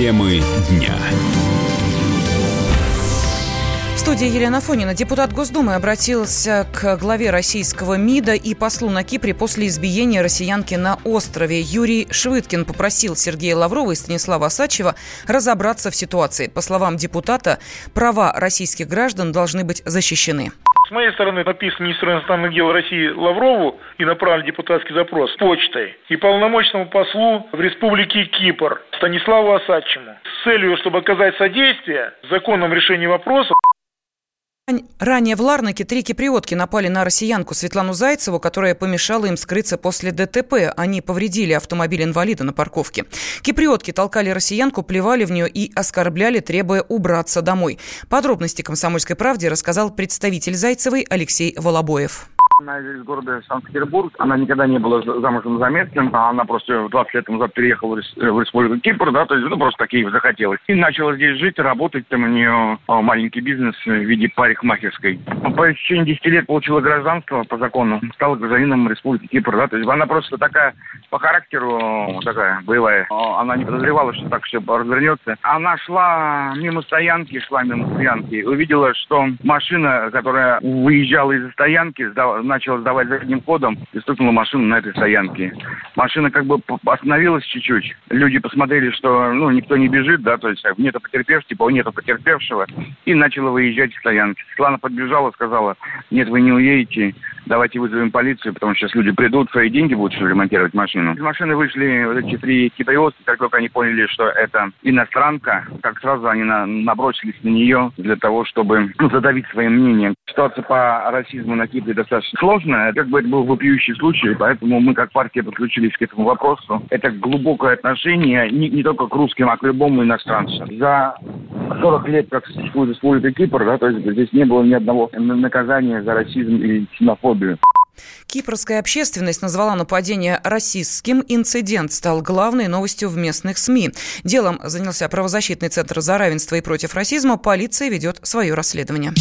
Темы дня. В студии Елена Фонина. Депутат Госдумы обратился к главе российского МИДа и послу на Кипре после избиения россиянки на острове. Юрий Швыдкин попросил Сергея Лаврова и Станислава Асачева разобраться в ситуации. По словам депутата, права российских граждан должны быть защищены. С моей стороны написан министру иностранных дел России Лаврову и направлен депутатский запрос почтой и полномочному послу в Республике Кипр Станиславу Асадчему с целью, чтобы оказать содействие законном решении вопроса Ранее в Ларнаке три киприотки напали на россиянку Светлану Зайцеву, которая помешала им скрыться после ДТП. Они повредили автомобиль инвалида на парковке. Киприотки толкали россиянку, плевали в нее и оскорбляли, требуя убраться домой. Подробности «Комсомольской правде» рассказал представитель Зайцевой Алексей Волобоев. Она из города Санкт-Петербург. Она никогда не была замужем за местным. А она просто 20 лет назад переехала в Республику Кипр, да, то есть, ну, просто так ей захотелось. И начала здесь жить, работать. Там у нее а, маленький бизнес в виде парикмахерской. По течение 10 лет получила гражданство по закону. Стала гражданином Республики Кипр, да, то есть она просто такая по характеру такая боевая. А, она не подозревала, что так все развернется. Она шла мимо стоянки, шла мимо стоянки. Увидела, что машина, которая выезжала из стоянки, сдала, начала сдавать задним ходом и стукнула машину на этой стоянке. Машина как бы остановилась чуть-чуть. Люди посмотрели, что ну, никто не бежит, да, то есть нету потерпевшего, типа нету потерпевшего, и начала выезжать из стоянки. Светлана подбежала, сказала, нет, вы не уедете, давайте вызовем полицию, потому что сейчас люди придут, свои деньги будут что ремонтировать машину. Из машины вышли вот эти три китайцы, как только они поняли, что это иностранка, как сразу они на, набросились на нее для того, чтобы ну, задавить своим мнением. Ситуация по расизму на Кипре достаточно сложная. Как бы это был вопиющий случай, поэтому мы как партия подключились к этому вопросу. Это глубокое отношение не, не только к русским, а к любому иностранцу. За 40 лет, как существует Республика Кипр, да, то есть здесь не было ни одного наказания за расизм или ксенофобию. Кипрская общественность назвала нападение расистским. Инцидент стал главной новостью в местных СМИ. Делом занялся правозащитный центр за равенство и против расизма. Полиция ведет свое расследование.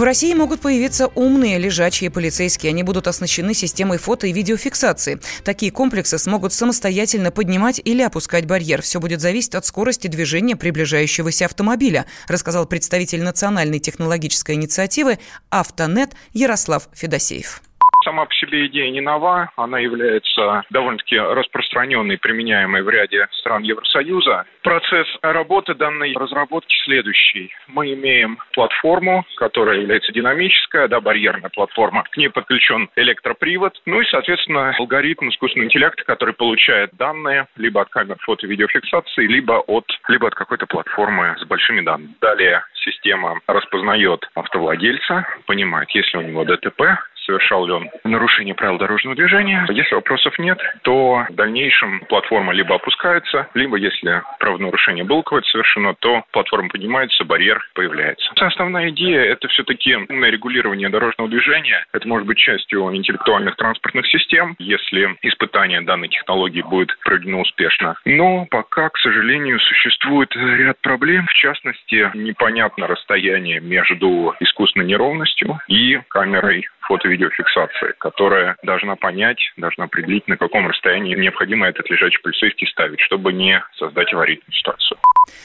В России могут появиться умные лежачие полицейские. Они будут оснащены системой фото и видеофиксации. Такие комплексы смогут самостоятельно поднимать или опускать барьер. Все будет зависеть от скорости движения приближающегося автомобиля, рассказал представитель национальной технологической инициативы «Автонет» Ярослав Федосеев. Сама по себе идея не нова, она является довольно-таки распространенной, применяемой в ряде стран Евросоюза. Процесс работы данной разработки следующий. Мы имеем платформу, которая является динамическая, да, барьерная платформа. К ней подключен электропривод, ну и, соответственно, алгоритм искусственного интеллекта, который получает данные либо от камер фото-видеофиксации, либо от, либо от какой-то платформы с большими данными. Далее система распознает автовладельца, понимает, есть ли у него ДТП, совершал ли он нарушение правил дорожного движения. Если вопросов нет, то в дальнейшем платформа либо опускается, либо если правонарушение было какое-то совершено, то платформа поднимается, барьер появляется. Основная идея – это все-таки умное регулирование дорожного движения. Это может быть частью интеллектуальных транспортных систем, если испытание данной технологии будет проведено успешно. Но пока, к сожалению, существует ряд проблем. В частности, непонятно расстояние между искусственной неровностью и камерой фото-видеофиксации, которая должна понять, должна определить, на каком расстоянии необходимо этот лежачий полицейский ставить, чтобы не создать аварийную ситуацию.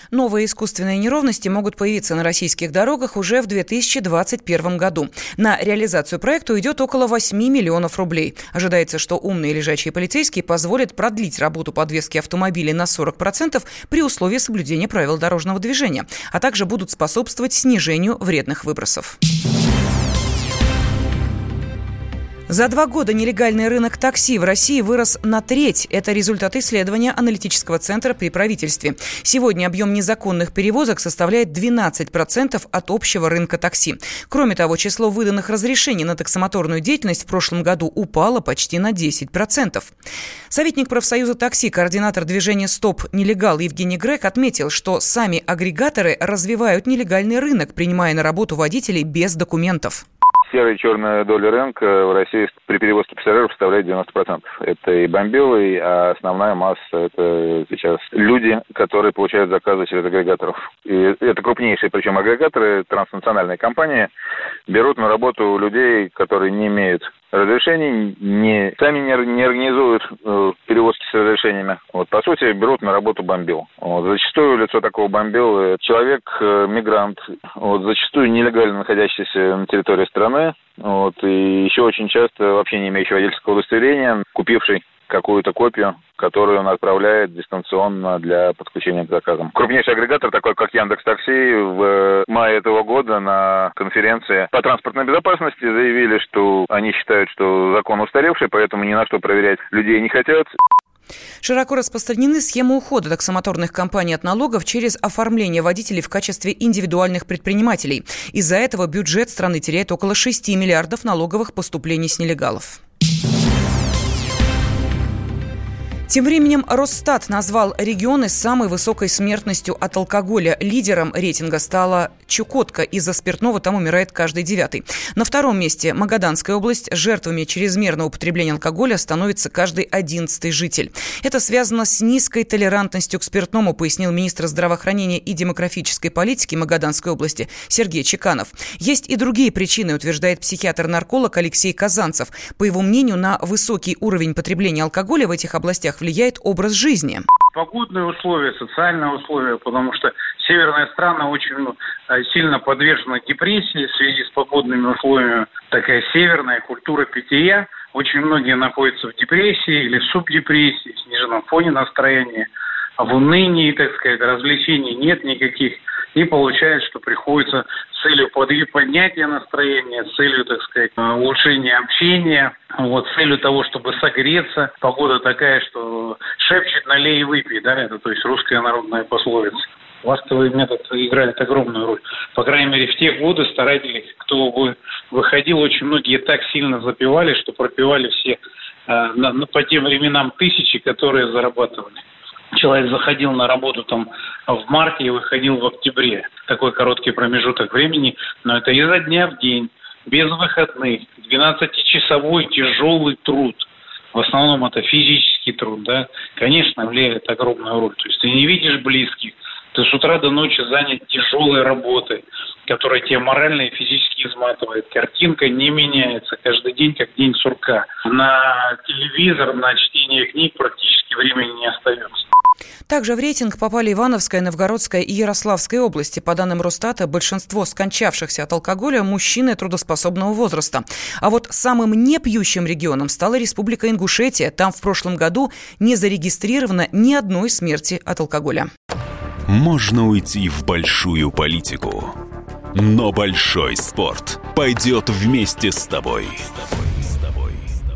Новые искусственные неровности могут появиться на российских дорогах уже в 2021 году. На реализацию проекта уйдет около 8 миллионов рублей. Ожидается, что умные лежачие полицейские позволят продлить работу подвески автомобилей на 40% при условии соблюдения правил дорожного движения, а также будут способствовать снижению вредных выбросов. За два года нелегальный рынок такси в России вырос на треть. Это результат исследования аналитического центра при правительстве. Сегодня объем незаконных перевозок составляет 12% от общего рынка такси. Кроме того, число выданных разрешений на таксомоторную деятельность в прошлом году упало почти на 10%. Советник профсоюза такси, координатор движения «Стоп! Нелегал» Евгений Грек отметил, что сами агрегаторы развивают нелегальный рынок, принимая на работу водителей без документов серая и черная доля рынка в России при перевозке пассажиров составляет 90%. Это и бомбилы, а основная масса это сейчас люди, которые получают заказы через агрегаторов. И это крупнейшие, причем агрегаторы, транснациональные компании, берут на работу людей, которые не имеют разрешений, не, сами не, не организуют э, перевозки с разрешениями. Вот, по сути, берут на работу бомбил. Вот, зачастую лицо такого бомбил э, человек, э, мигрант, вот, зачастую нелегально находящийся на территории страны, вот, и еще очень часто вообще не имеющий водительского удостоверения, купивший какую-то копию, которую он отправляет дистанционно для подключения к заказам. Крупнейший агрегатор, такой как Яндекс Такси, в мае этого года на конференции по транспортной безопасности заявили, что они считают, что закон устаревший, поэтому ни на что проверять людей не хотят. Широко распространены схемы ухода таксомоторных компаний от налогов через оформление водителей в качестве индивидуальных предпринимателей. Из-за этого бюджет страны теряет около 6 миллиардов налоговых поступлений с нелегалов. Тем временем Росстат назвал регионы с самой высокой смертностью от алкоголя. Лидером рейтинга стала Чукотка. Из-за спиртного там умирает каждый девятый. На втором месте Магаданская область. Жертвами чрезмерного употребления алкоголя становится каждый одиннадцатый житель. Это связано с низкой толерантностью к спиртному, пояснил министр здравоохранения и демографической политики Магаданской области Сергей Чеканов. Есть и другие причины, утверждает психиатр-нарколог Алексей Казанцев. По его мнению, на высокий уровень потребления алкоголя в этих областях влияет образ жизни. Погодные условия, социальные условия, потому что северные страны очень ну, сильно подвержены депрессии в связи с погодными условиями. Такая северная культура питья. Очень многие находятся в депрессии или в субдепрессии, в сниженном фоне настроения, в унынии, так сказать, развлечений нет никаких. И получается, что приходится с целью поднятия настроения, с целью, так сказать, улучшения общения, вот, с целью того, чтобы согреться. Погода такая, что шепчет, налей и выпей, да, это то есть русская народная пословица. Ласковый метод играет огромную роль. По крайней мере, в те годы старатели, кто бы выходил, очень многие так сильно запивали, что пропивали все э, на, по тем временам тысячи, которые зарабатывали человек заходил на работу там в марте и выходил в октябре. Такой короткий промежуток времени, но это изо дня в день, без выходных, 12-часовой тяжелый труд. В основном это физический труд, да, конечно, влияет огромную роль. То есть ты не видишь близких, ты с утра до ночи занят тяжелой работой, которая тебя морально и физически изматывает. Картинка не меняется каждый день, как день сурка. На телевизор, на чтение книг практически времени не остается. Также в рейтинг попали Ивановская, Новгородская и Ярославская области. По данным Росстата, большинство скончавшихся от алкоголя – мужчины трудоспособного возраста. А вот самым непьющим регионом стала Республика Ингушетия. Там в прошлом году не зарегистрировано ни одной смерти от алкоголя. Можно уйти в большую политику, но большой спорт пойдет вместе с тобой.